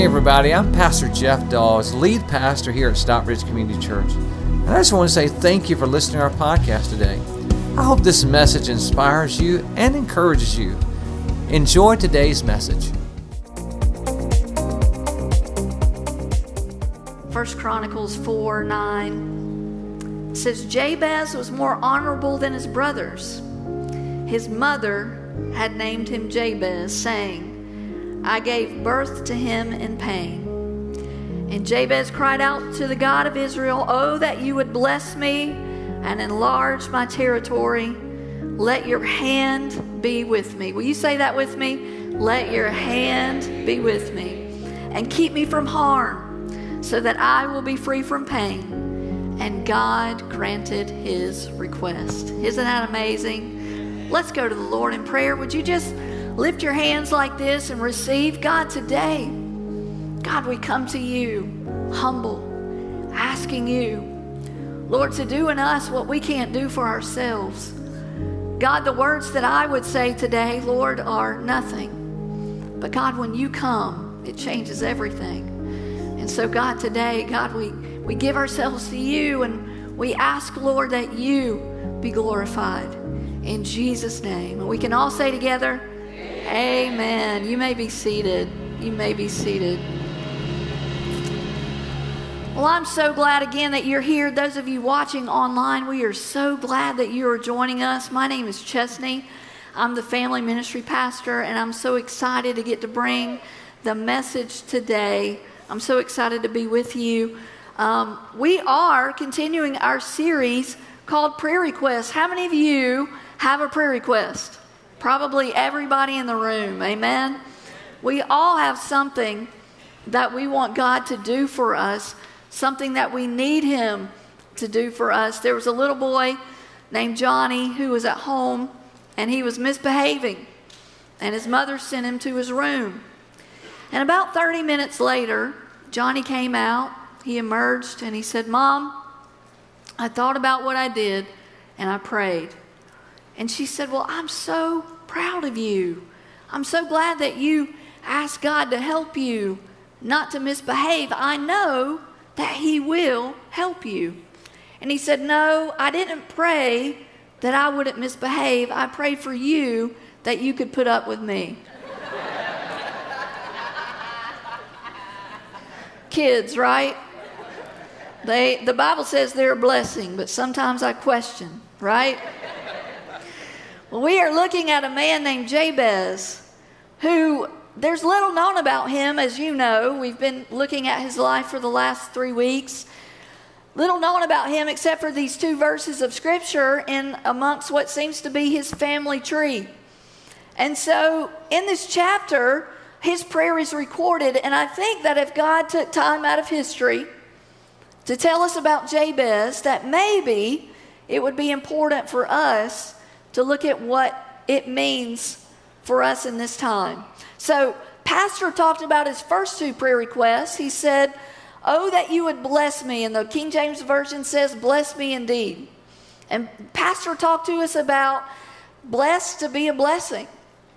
Hey, everybody, I'm Pastor Jeff Dawes, lead pastor here at Stockbridge Community Church. And I just want to say thank you for listening to our podcast today. I hope this message inspires you and encourages you. Enjoy today's message. First Chronicles 4 9 says Jabez was more honorable than his brothers. His mother had named him Jabez, saying, I gave birth to him in pain. And Jabez cried out to the God of Israel, Oh, that you would bless me and enlarge my territory. Let your hand be with me. Will you say that with me? Let your hand be with me and keep me from harm so that I will be free from pain. And God granted his request. Isn't that amazing? Let's go to the Lord in prayer. Would you just lift your hands like this and receive God today? God, we come to you humble, asking you, Lord, to do in us what we can't do for ourselves. God, the words that I would say today, Lord, are nothing. But God, when you come, it changes everything. And so, God, today, God, we, we give ourselves to you and we ask, Lord, that you be glorified in Jesus' name. And we can all say together, Amen. You may be seated. You may be seated. Well, I'm so glad again that you're here. Those of you watching online, we are so glad that you are joining us. My name is Chesney. I'm the family ministry pastor, and I'm so excited to get to bring the message today. I'm so excited to be with you. Um, we are continuing our series called Prayer Requests. How many of you have a prayer request? Probably everybody in the room. Amen. We all have something that we want God to do for us something that we need Him to do for us. There was a little boy named Johnny who was at home and he was misbehaving, and his mother sent him to his room. And about 30 minutes later, Johnny came out. He emerged and he said, Mom, I thought about what I did and I prayed. And she said, Well, I'm so proud of you. I'm so glad that you asked God to help you not to misbehave. I know that He will help you. And he said, No, I didn't pray that I wouldn't misbehave. I prayed for you that you could put up with me. Kids, right? They, the Bible says they're a blessing, but sometimes I question, right? We are looking at a man named Jabez who there's little known about him, as you know. We've been looking at his life for the last three weeks. Little known about him except for these two verses of scripture in amongst what seems to be his family tree. And so in this chapter, his prayer is recorded. And I think that if God took time out of history to tell us about Jabez, that maybe it would be important for us to look at what it means for us in this time. So, Pastor talked about his first two prayer requests. He said, Oh, that you would bless me. And the King James Version says, Bless me indeed. And Pastor talked to us about blessed to be a blessing.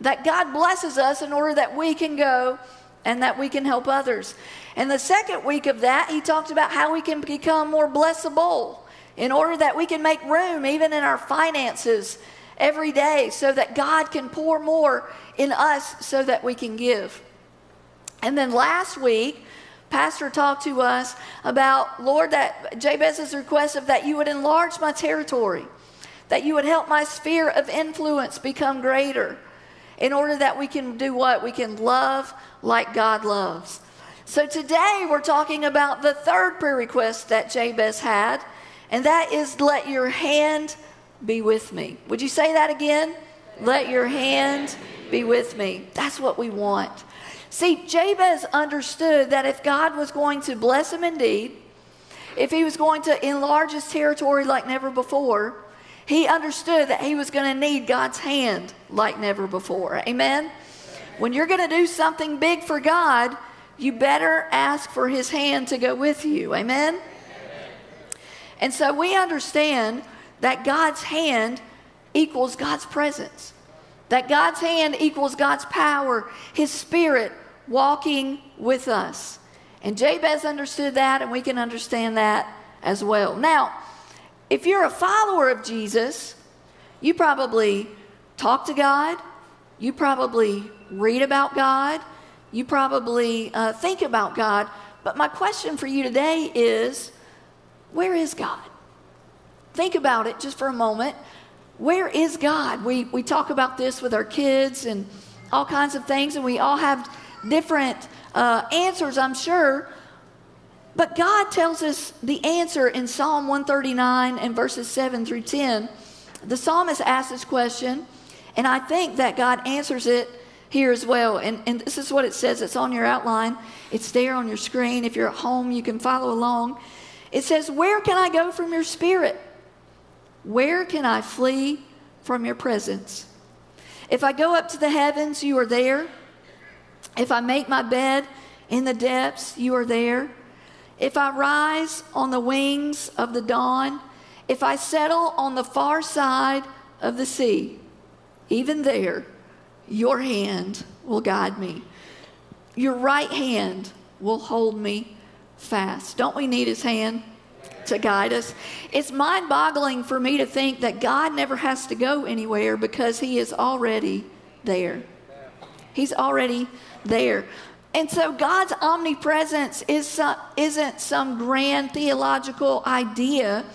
That God blesses us in order that we can go and that we can help others. And the second week of that, he talked about how we can become more blessable in order that we can make room even in our finances every day so that God can pour more in us so that we can give. And then last week, Pastor talked to us about, Lord, that Jabez's request of that you would enlarge my territory, that you would help my sphere of influence become greater in order that we can do what? We can love like God loves. So today we're talking about the third prayer request that Jabez had, and that is let your hand be with me. Would you say that again? Let your hand be with me. That's what we want. See, Jabez understood that if God was going to bless him indeed, if he was going to enlarge his territory like never before, he understood that he was going to need God's hand like never before. Amen? When you're going to do something big for God, you better ask for his hand to go with you. Amen? And so we understand that God's hand equals God's presence, that God's hand equals God's power, his spirit walking with us. And Jabez understood that, and we can understand that as well. Now, if you're a follower of Jesus, you probably talk to God, you probably read about God, you probably uh, think about God. But my question for you today is where is God? Think about it just for a moment. Where is God? We, we talk about this with our kids and all kinds of things, and we all have different uh, answers, I'm sure. But God tells us the answer in Psalm 139 and verses 7 through 10. The psalmist asks this question, and I think that God answers it here as well. And, and this is what it says. It's on your outline, it's there on your screen. If you're at home, you can follow along. It says, Where can I go from your spirit? Where can I flee from your presence? If I go up to the heavens, you are there. If I make my bed in the depths, you are there. If I rise on the wings of the dawn, if I settle on the far side of the sea, even there, your hand will guide me. Your right hand will hold me fast. Don't we need his hand to guide us? It's mind boggling for me to think that God never has to go anywhere because he is already there. He's already there. And so God's omnipresence is isn't some grand theological idea.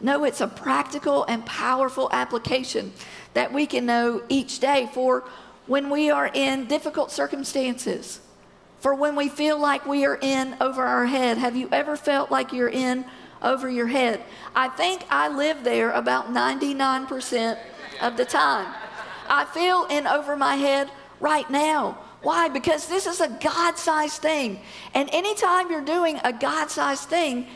No, it's a practical and powerful application that we can know each day for when we are in difficult circumstances, for when we feel like we are in over our head. Have you ever felt like you're in over your head? I think I live there about 99% of the time. I feel in over my head right now. Why? Because this is a God sized thing. And anytime you're doing a God sized thing,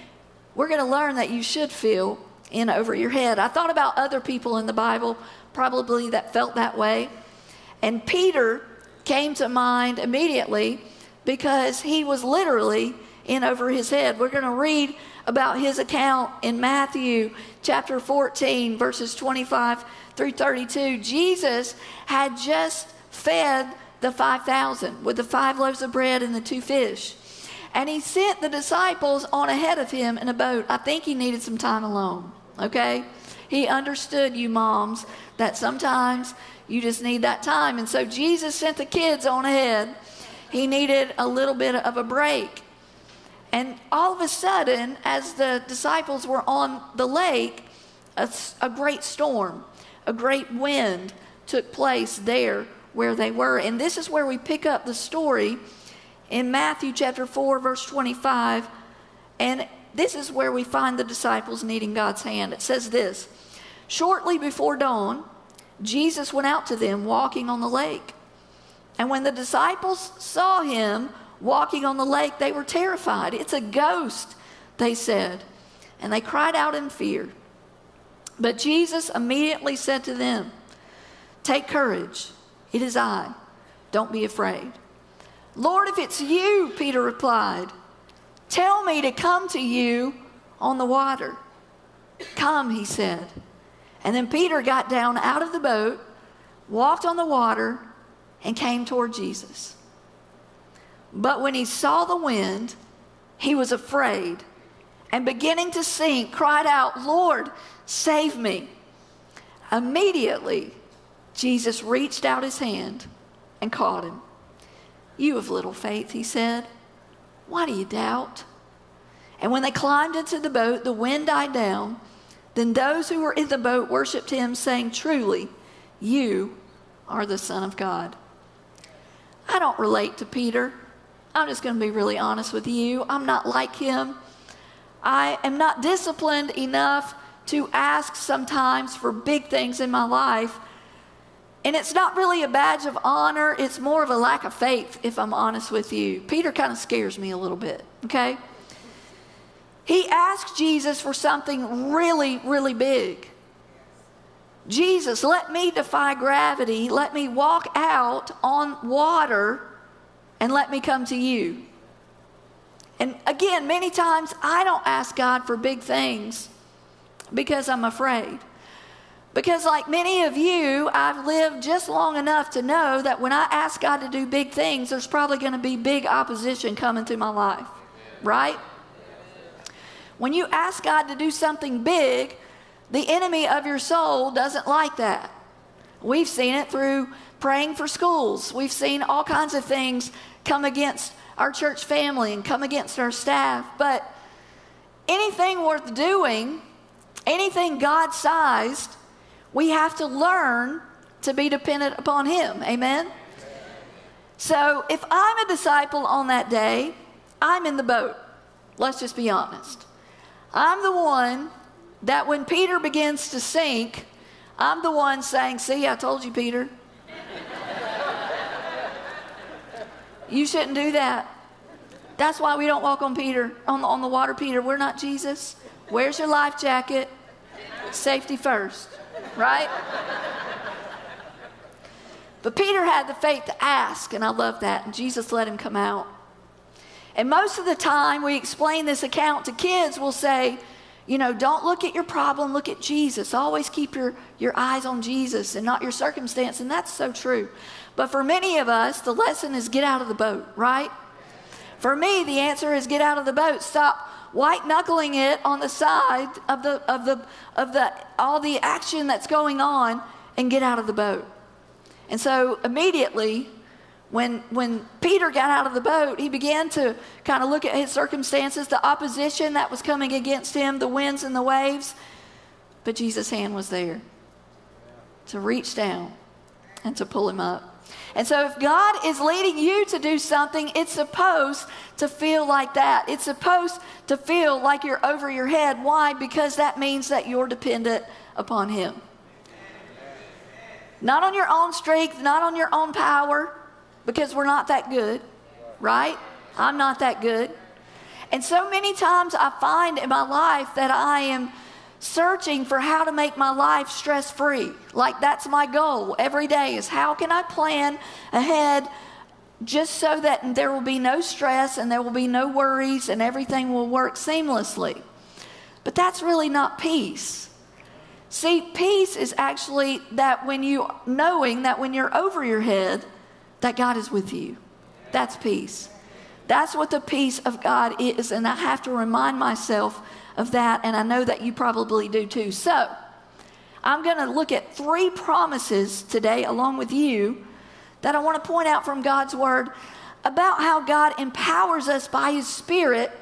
we're going to learn that you should feel in over your head. I thought about other people in the Bible probably that felt that way. And Peter came to mind immediately because he was literally in over his head. We're going to read about his account in Matthew chapter 14, verses 25 through 32. Jesus had just fed the 5,000 with the five loaves of bread and the two fish. And he sent the disciples on ahead of him in a boat. I think he needed some time alone, okay? He understood you moms that sometimes you just need that time. And so Jesus sent the kids on ahead. He needed a little bit of a break. And all of a sudden, as the disciples were on the lake, a, a great storm, a great wind took place there where they were. And this is where we pick up the story in Matthew chapter 4, verse 25. And this is where we find the disciples needing God's hand. It says this Shortly before dawn, Jesus went out to them walking on the lake. And when the disciples saw him walking on the lake, they were terrified. It's a ghost, they said. And they cried out in fear. But Jesus immediately said to them, Take courage, it is I. Don't be afraid. Lord, if it's you, Peter replied, tell me to come to you on the water. Come, he said. And then Peter got down out of the boat, walked on the water, and came toward Jesus. But when he saw the wind, he was afraid and beginning to sink, cried out, Lord, save me. Immediately, Jesus reached out his hand and caught him. You have little faith, he said. Why do you doubt? And when they climbed into the boat, the wind died down then those who were in the boat worshiped him, saying, Truly, you are the Son of God. I don't relate to Peter. I'm just going to be really honest with you. I'm not like him. I am not disciplined enough to ask sometimes for big things in my life. And it's not really a badge of honor, it's more of a lack of faith, if I'm honest with you. Peter kind of scares me a little bit, okay? He asked Jesus for something really, really big. Jesus, let me defy gravity. Let me walk out on water and let me come to you. And again, many times I don't ask God for big things because I'm afraid. Because, like many of you, I've lived just long enough to know that when I ask God to do big things, there's probably going to be big opposition coming to my life, right? When you ask God to do something big, the enemy of your soul doesn't like that. We've seen it through praying for schools. We've seen all kinds of things come against our church family and come against our staff. But anything worth doing, anything God sized, we have to learn to be dependent upon Him. Amen? So if I'm a disciple on that day, I'm in the boat. Let's just be honest. I'm the one that when Peter begins to sink, I'm the one saying, See, I told you, Peter. You shouldn't do that. That's why we don't walk on Peter, on the, on the water, Peter. We're not Jesus. Where's your life jacket? Safety first, right? But Peter had the faith to ask, and I love that. And Jesus let him come out. And most of the time, we explain this account to kids, we'll say, you know, don't look at your problem, look at Jesus. Always keep your, your eyes on Jesus and not your circumstance. And that's so true. But for many of us, the lesson is get out of the boat, right? For me, the answer is get out of the boat. Stop white knuckling it on the side of the of the of the all the action that's going on and get out of the boat. And so immediately when, when Peter got out of the boat, he began to kind of look at his circumstances, the opposition that was coming against him, the winds and the waves. But Jesus' hand was there to reach down and to pull him up. And so, if God is leading you to do something, it's supposed to feel like that. It's supposed to feel like you're over your head. Why? Because that means that you're dependent upon Him. Not on your own strength, not on your own power, because we're not that good, right? I'm not that good. And so many times I find in my life that I am searching for how to make my life stress free. Like that's my goal every day is how can I plan ahead just so that there will be no stress and there will be no worries and everything will work seamlessly. But that's really not peace. See, peace is actually that when you knowing that when you're over your head, that God is with you. That's peace. That's what the peace of God is. And I have to remind myself of that. And I know that you probably do too. So I'm going to look at three promises today, along with you, that I want to point out from God's word about how God empowers us by his spirit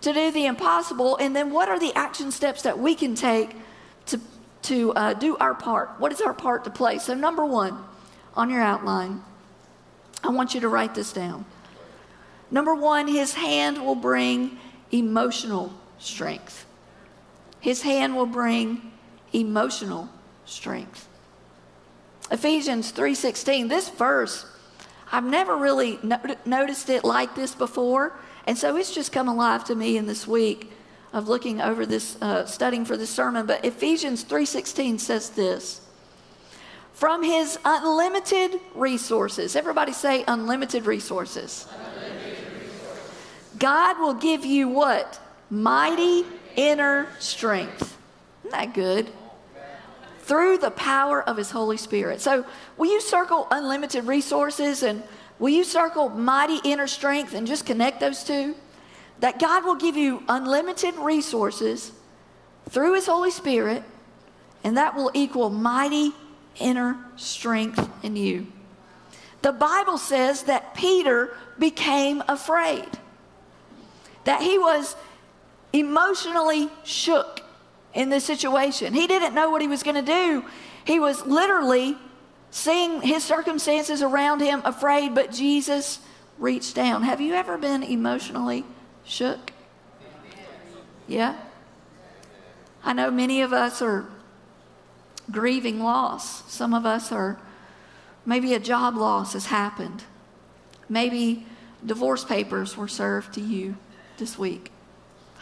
to do the impossible. And then what are the action steps that we can take to, to uh, do our part? What is our part to play? So, number one on your outline, I want you to write this down. Number one, his hand will bring emotional strength. His hand will bring emotional strength. Ephesians 3:16. This verse, I've never really not- noticed it like this before, and so it's just come alive to me in this week of looking over this, uh, studying for this sermon. But Ephesians 3:16 says this from his unlimited resources. Everybody say unlimited resources. God will give you what? Mighty inner strength. Isn't that good? Through the power of his Holy Spirit. So, will you circle unlimited resources and will you circle mighty inner strength and just connect those two? That God will give you unlimited resources through his Holy Spirit, and that will equal mighty inner strength in you. The Bible says that Peter became afraid, that he was emotionally shook in this situation. He didn't know what he was going to do. He was literally seeing his circumstances around him afraid, but Jesus reached down. Have you ever been emotionally shook? Yeah? I know many of us are grieving loss. Some of us are, maybe a job loss has happened. Maybe divorce papers were served to you this week.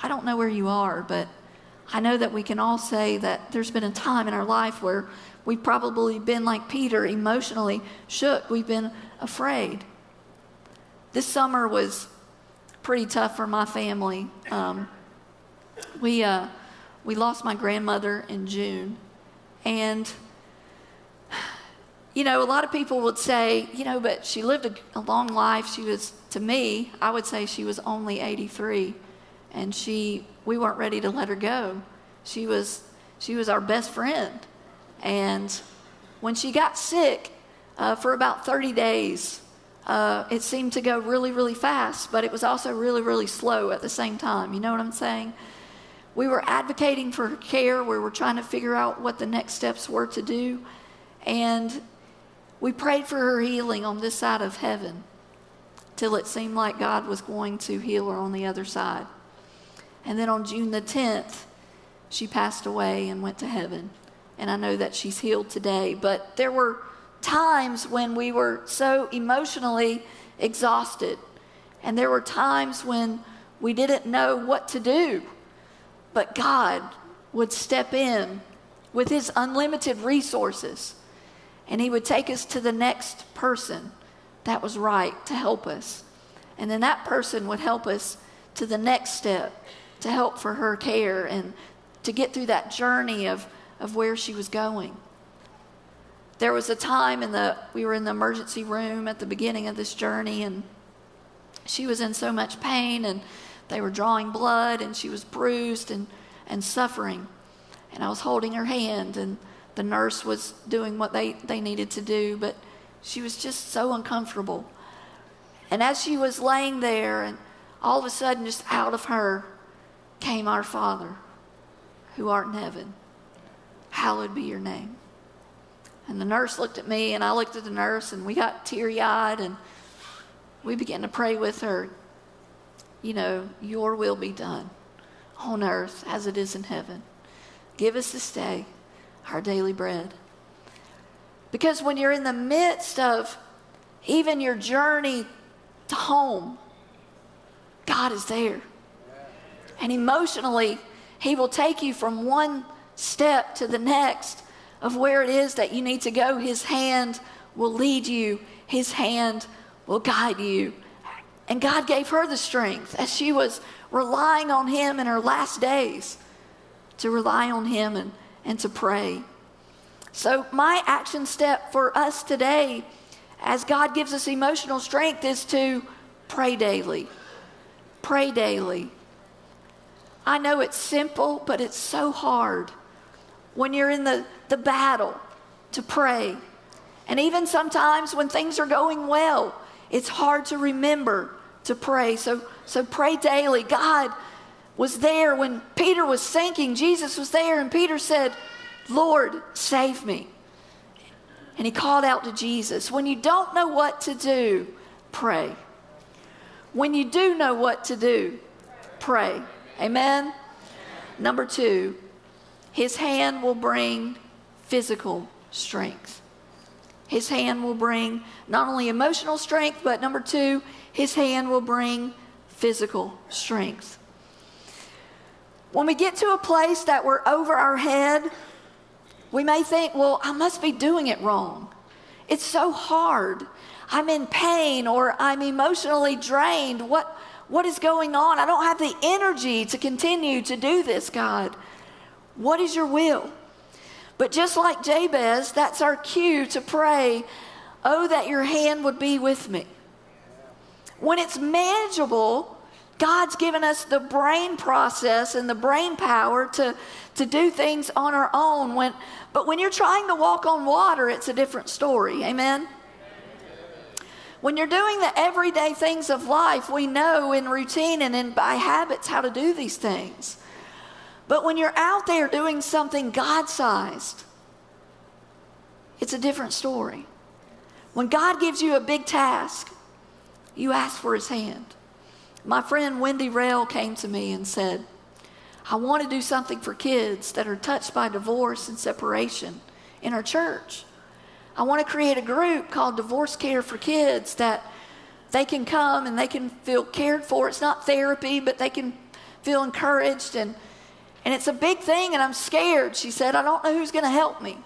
I don't know where you are, but I know that we can all say that there's been a time in our life where we've probably been like Peter, emotionally shook. We've been afraid. This summer was pretty tough for my family. Um, we, uh, we lost my grandmother in June, And, you know, a lot of people would say, you know, but she lived a, a long life. She was, to me, I would say she was only 83. And she, we weren't ready to let her go. She was, she was our best friend. And when she got sick uh, for about 30 days, uh, it seemed to go really, really fast, but it was also really, really slow at the same time. You know what I'm saying? We were advocating for her care. We were trying to figure out what the next steps were to do. And we prayed for her healing on this side of heaven till it seemed like God was going to heal her on the other side. And then on June the 10th, she passed away and went to heaven. And I know that she's healed today. But there were times when we were so emotionally exhausted. And there were times when we didn't know what to do. But God would step in with his unlimited resources and he would take us to the next person that was right to help us. And then that person would help us to the next step to help for her care and to get through that journey of, of where she was going. There was a time in the we were in the emergency room at the beginning of this journey and she was in so much pain and they were drawing blood and she was bruised and, and suffering. And I was holding her hand and the nurse was doing what they, they needed to do, but she was just so uncomfortable. And as she was laying there, and all of a sudden, just out of her came our Father who art in heaven. Hallowed be your name. And the nurse looked at me, and I looked at the nurse, and we got teary eyed, and we began to pray with her you know, your will be done on earth as it is in heaven. Give us this day our daily bread. Because when you're in the midst of even your journey to home, God is there. And emotionally, He will take you from one step to the next of where it is that you need to go. His hand will lead you, His hand will guide you. And God gave her the strength as she was relying on Him in her last days to rely on Him and, and to pray. So, my action step for us today, as God gives us emotional strength, is to pray daily. Pray daily. I know it's simple, but it's so hard when you're in the, the battle to pray. And even sometimes when things are going well, it's hard to remember to pray. So, so pray daily. God was there when Peter was sinking. Jesus was there, and Peter said, Lord, save me. And he called out to Jesus. When you don't know what to do, pray. When you do know what to do, pray. Amen? Number two, his hand will bring physical strength. His hand will bring not only emotional strength, but number two, his hand will bring physical strength. When we get to a place that we're over our head, we may think, well, I must be doing it wrong. It's so hard. I'm in pain or I'm emotionally drained. What, what is going on? I don't have the energy to continue to do this, God. What is your will? But just like Jabez, that's our cue to pray, oh, that your hand would be with me. When it's manageable, God's given us the brain process and the brain power to, to do things on our own. When, but when you're trying to walk on water, it's a different story. Amen? When you're doing the everyday things of life, we know in routine and in by habits how to do these things. But when you're out there doing something God sized, it's a different story. When God gives you a big task, you ask for his hand. My friend Wendy Rail came to me and said, I want to do something for kids that are touched by divorce and separation in our church. I want to create a group called Divorce Care for Kids that they can come and they can feel cared for. It's not therapy, but they can feel encouraged and and it's a big thing and I'm scared. She said, I don't know who's going to help me.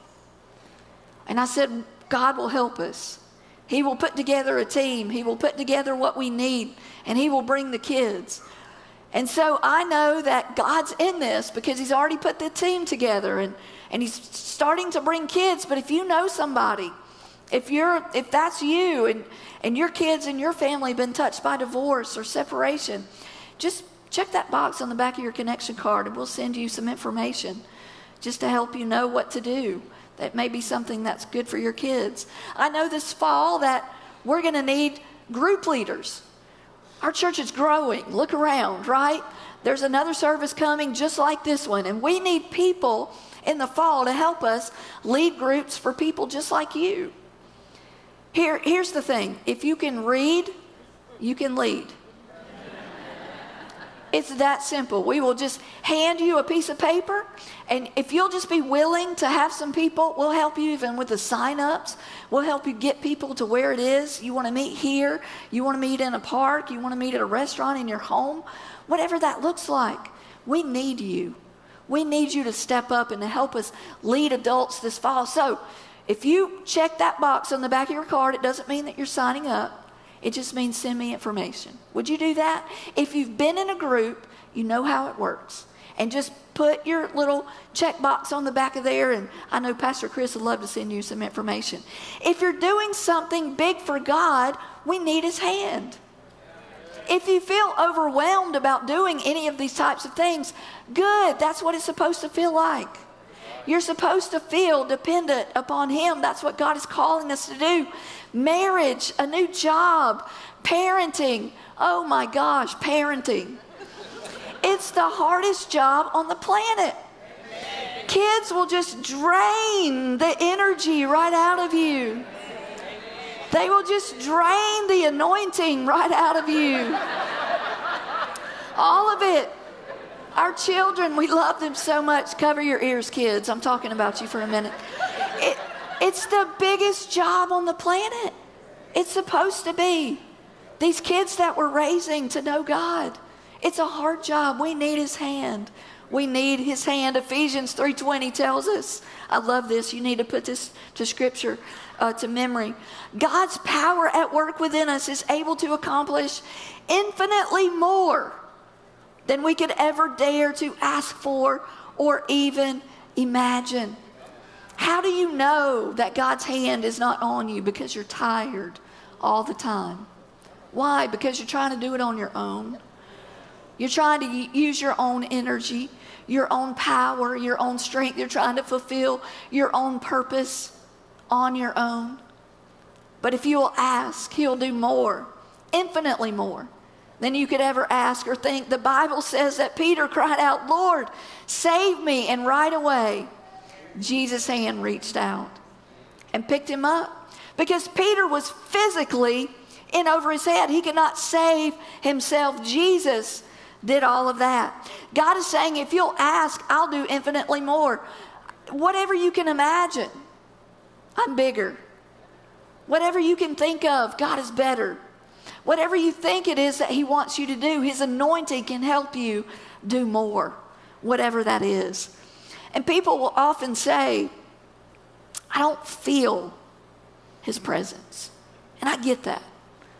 And I said, God will help us. He will put together a team. He will put together what we need, and He will bring the kids. And so I know that God's in this because He's already put the team together and, and He's starting to bring kids. But if you know somebody, if you're if that's you and, and your kids and your family have been touched by divorce or separation, just check that box on the back of your connection card and we'll send you some information just to help you know what to do. That may be something that's good for your kids. I know this fall that we're going to need group leaders. Our church is growing. Look around, right? There's another service coming just like this one, and we need people in the fall to help us lead groups for people just like you. Here, here's the thing if you can read, you can lead. It's that simple. We will just hand you a piece of paper, and if you'll just be willing to have some people, we'll help you even with the sign ups. We'll help you get people to where it is. You want to meet here, you want to meet in a park, you want to meet at a restaurant in your home, whatever that looks like. We need you. We need you to step up and to help us lead adults this fall. So, if you check that box on the back of your card, it doesn't mean that you're signing up. It just means send me information. Would you do that? If you've been in a group, you know how it works. And just put your little check box on the back of there, and I know Pastor Chris would love to send you some information. If you're doing something big for God, we need His hand. If you feel overwhelmed about doing any of these types of things, good. That's what it's supposed to feel like. You're supposed to feel dependent upon Him. That's what God is calling us to do marriage, a new job, parenting. Oh my gosh, parenting. It's the hardest job on the planet. Kids will just drain the energy right out of you. They will just drain the anointing right out of you. All of it. Our children, we love them so much. Cover your ears, kids. I'm talking about you for a minute. It, it's the biggest job on the planet. It's supposed to be. These kids that we're raising to know God. It's a hard job. We need his hand. We need his hand. Ephesians 3:20 tells us. I love this. You need to put this to scripture uh, to memory. God's power at work within us is able to accomplish infinitely more than we could ever dare to ask for or even imagine. How do you know that God's hand is not on you? Because you're tired all the time. Why? Because you're trying to do it on your own. You're trying to use your own energy, your own power, your own strength. You're trying to fulfill your own purpose on your own. But if you will ask, He'll do more, infinitely more than you could ever ask or think. The Bible says that Peter cried out, Lord, save me. And right away, Jesus' hand reached out and picked him up because Peter was physically in over his head. He could not save himself. Jesus did all of that. God is saying, if you'll ask, I'll do infinitely more. Whatever you can imagine, I'm bigger. Whatever you can think of, God is better. Whatever you think it is that He wants you to do, His anointing can help you do more, whatever that is. And people will often say, I don't feel his presence. And I get that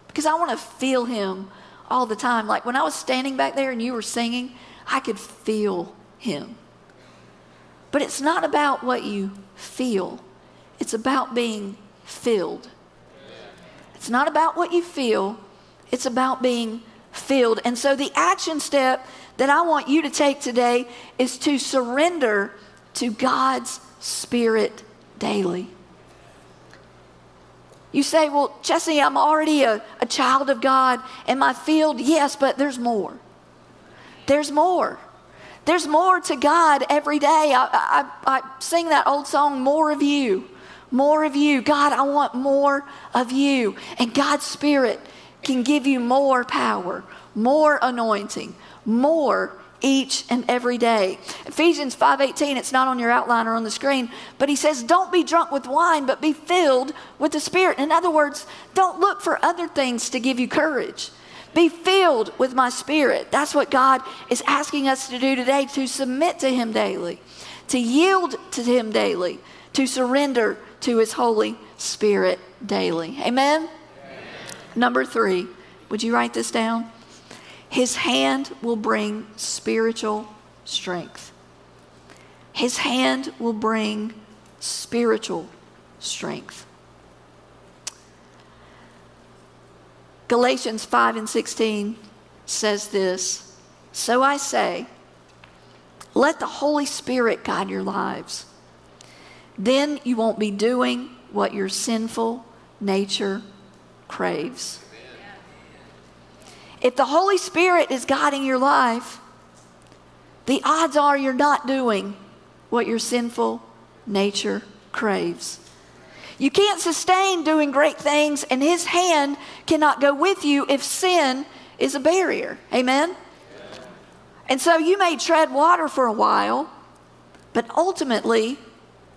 because I want to feel him all the time. Like when I was standing back there and you were singing, I could feel him. But it's not about what you feel, it's about being filled. It's not about what you feel, it's about being filled. And so the action step that I want you to take today is to surrender to God's Spirit daily. You say, Well, Jesse, I'm already a, a child of God. Am I filled? Yes, but there's more. There's more. There's more to God every day. I, I, I sing that old song, More of You. More of you. God, I want more of you. And God's Spirit can give you more power, more anointing, more each and every day. Ephesians 5:18, it's not on your outline or on the screen, but he says, "Don't be drunk with wine, but be filled with the Spirit." In other words, don't look for other things to give you courage. Be filled with my spirit. That's what God is asking us to do today to submit to him daily, to yield to him daily, to surrender to his holy spirit daily. Amen. Number 3. Would you write this down? His hand will bring spiritual strength. His hand will bring spiritual strength. Galatians 5 and 16 says this So I say, let the Holy Spirit guide your lives. Then you won't be doing what your sinful nature craves. If the Holy Spirit is guiding your life, the odds are you're not doing what your sinful nature craves. You can't sustain doing great things, and His hand cannot go with you if sin is a barrier. Amen? And so you may tread water for a while, but ultimately,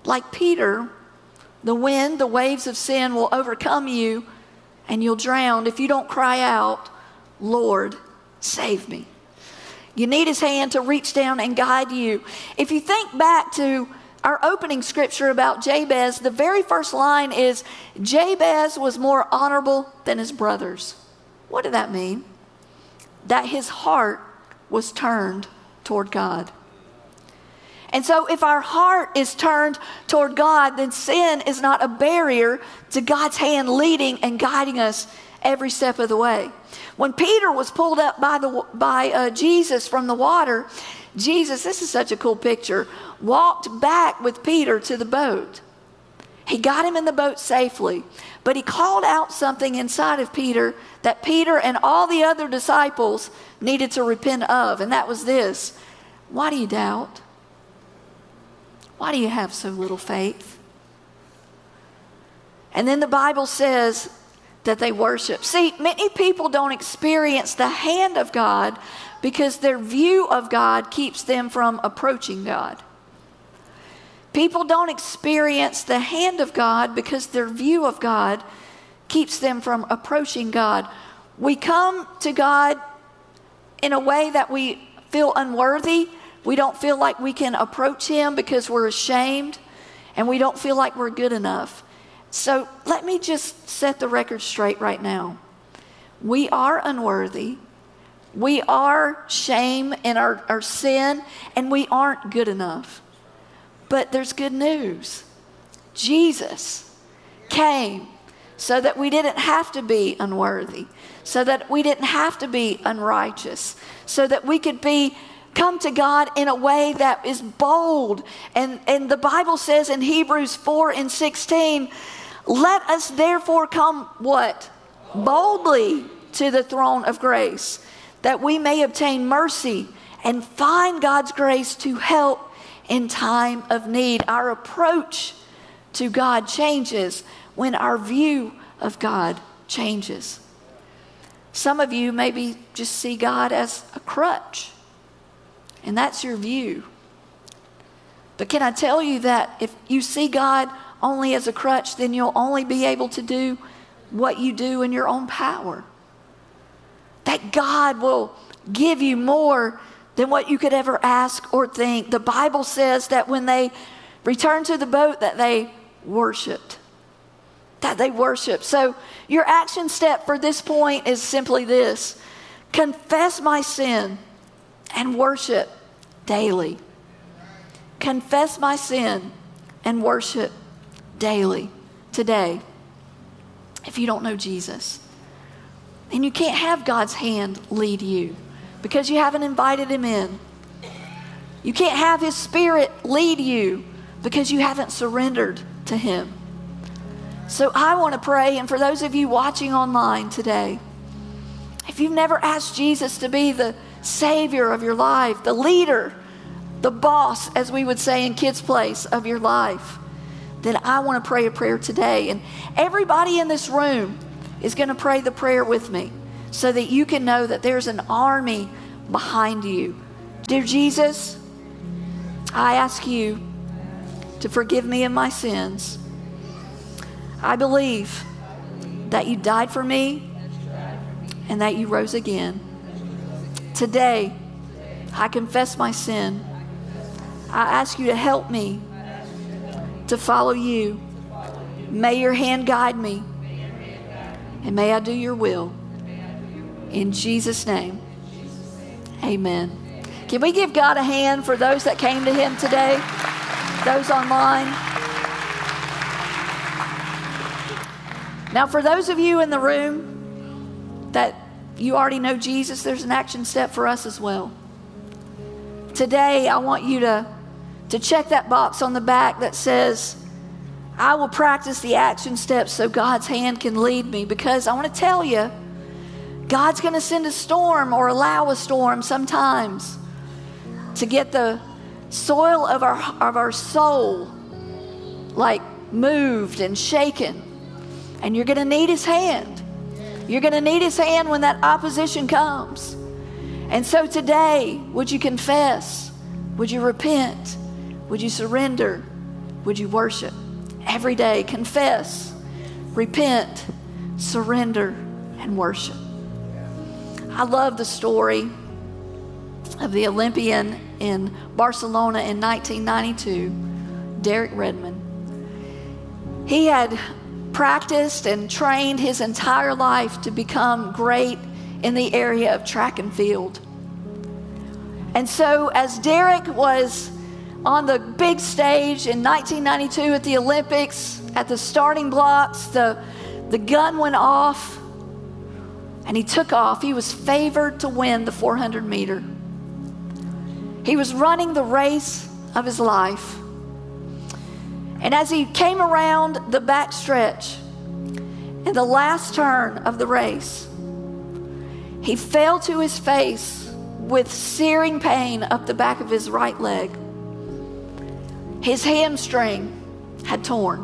like Peter, the wind, the waves of sin will overcome you and you'll drown if you don't cry out, Lord, save me. You need his hand to reach down and guide you. If you think back to our opening scripture about Jabez, the very first line is Jabez was more honorable than his brothers. What did that mean? That his heart was turned toward God. And so, if our heart is turned toward God, then sin is not a barrier to God's hand leading and guiding us every step of the way. When Peter was pulled up by, the, by uh, Jesus from the water, Jesus, this is such a cool picture, walked back with Peter to the boat. He got him in the boat safely, but he called out something inside of Peter that Peter and all the other disciples needed to repent of, and that was this Why do you doubt? Why do you have so little faith? And then the Bible says that they worship. See, many people don't experience the hand of God because their view of God keeps them from approaching God. People don't experience the hand of God because their view of God keeps them from approaching God. We come to God in a way that we feel unworthy. We don't feel like we can approach Him because we're ashamed and we don't feel like we're good enough. So let me just set the record straight right now. We are unworthy. We are shame in our, our sin, and we aren't good enough. But there's good news. Jesus came so that we didn't have to be unworthy, so that we didn't have to be unrighteous, so that we could be come to God in a way that is bold. And, and the Bible says in Hebrews 4 and 16, let us therefore come what? Boldly to the throne of grace, that we may obtain mercy and find God's grace to help in time of need. Our approach to God changes when our view of God changes. Some of you maybe just see God as a crutch, and that's your view. But can I tell you that if you see God only as a crutch, then you'll only be able to do what you do in your own power. That God will give you more than what you could ever ask or think. The Bible says that when they returned to the boat that they worshiped that they worship. So, your action step for this point is simply this confess my sin and worship daily. Confess my sin and worship daily today if you don't know Jesus. And you can't have God's hand lead you because you haven't invited Him in. You can't have His Spirit lead you because you haven't surrendered to Him. So I want to pray, and for those of you watching online today, if you've never asked Jesus to be the Savior of your life, the leader, the boss, as we would say in Kids Place, of your life, then I want to pray a prayer today. And everybody in this room is going to pray the prayer with me so that you can know that there's an army behind you. Dear Jesus, I ask you to forgive me of my sins. I believe that you died for me and that you rose again. Today, I confess my sin. I ask you to help me to follow you. May your hand guide me. And may I do your will. In Jesus' name, Amen. Can we give God a hand for those that came to Him today? Those online? Now, for those of you in the room that you already know Jesus, there's an action step for us as well. Today, I want you to, to check that box on the back that says, I will practice the action steps so God's hand can lead me because I want to tell you, God's going to send a storm or allow a storm sometimes to get the soil of our, of our soul like moved and shaken. And you're going to need His hand. You're going to need His hand when that opposition comes. And so today, would you confess? Would you repent? Would you surrender? Would you worship? Every day, confess, repent, surrender, and worship. I love the story of the Olympian in Barcelona in 1992, Derek Redmond. He had practiced and trained his entire life to become great in the area of track and field. And so, as Derek was on the big stage in 1992 at the Olympics, at the starting blocks, the, the gun went off and he took off. He was favored to win the 400 meter. He was running the race of his life. And as he came around the back stretch, in the last turn of the race, he fell to his face with searing pain up the back of his right leg. His hamstring had torn.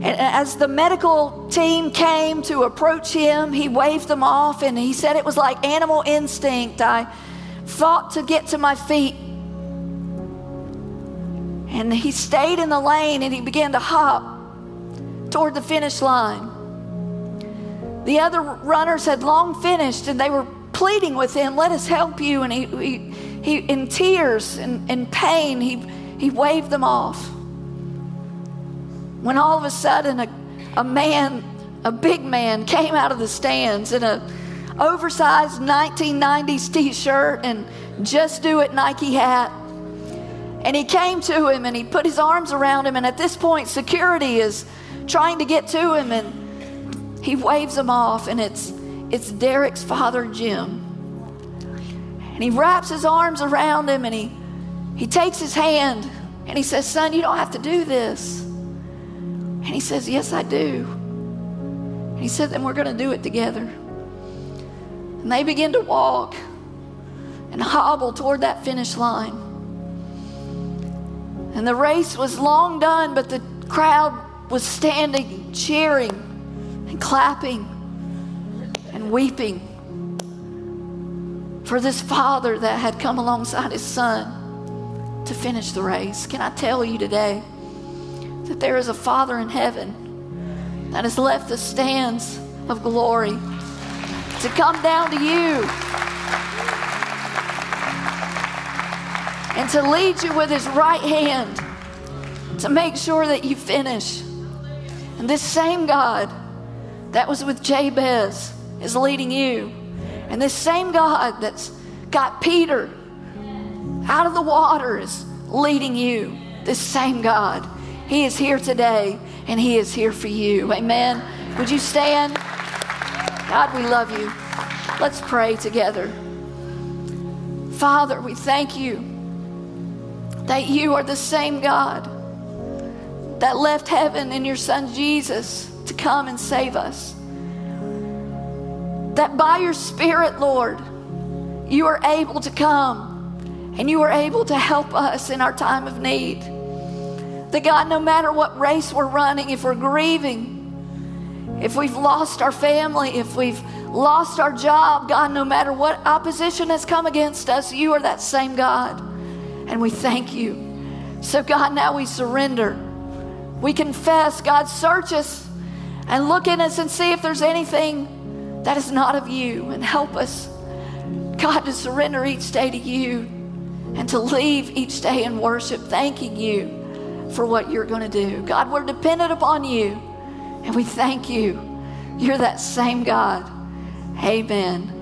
And as the medical team came to approach him, he waved them off and he said it was like animal instinct. I fought to get to my feet. And he stayed in the lane and he began to hop toward the finish line. The other runners had long finished and they were pleading with him, Let us help you. And he, he, he in tears and in pain, he, he waved them off when all of a sudden a, a man, a big man, came out of the stands in a oversized 1990s t-shirt and just do it Nike hat. And he came to him and he put his arms around him. And at this point, security is trying to get to him and he waves them off. And it's, it's Derek's father, Jim. And he wraps his arms around him and he, he takes his hand and he says, Son, you don't have to do this. And he says, Yes, I do. And he said, Then we're going to do it together. And they begin to walk and hobble toward that finish line. And the race was long done, but the crowd was standing, cheering, and clapping, and weeping for this father that had come alongside his son to finish the race. Can I tell you today? that there is a Father in heaven that has left the stands of glory to come down to you and to lead you with his right hand to make sure that you finish. And this same God that was with Jabez is leading you. And this same God that's got Peter out of the water is leading you. This same God he is here today and He is here for you. Amen. Would you stand? God, we love you. Let's pray together. Father, we thank you that you are the same God that left heaven in your Son Jesus to come and save us. That by your Spirit, Lord, you are able to come and you are able to help us in our time of need. That God, no matter what race we're running, if we're grieving, if we've lost our family, if we've lost our job, God, no matter what opposition has come against us, you are that same God. And we thank you. So, God, now we surrender. We confess, God, search us and look in us and see if there's anything that is not of you and help us, God, to surrender each day to you and to leave each day in worship, thanking you for what you're going to do. God, we're dependent upon you, and we thank you. You're that same God. Amen.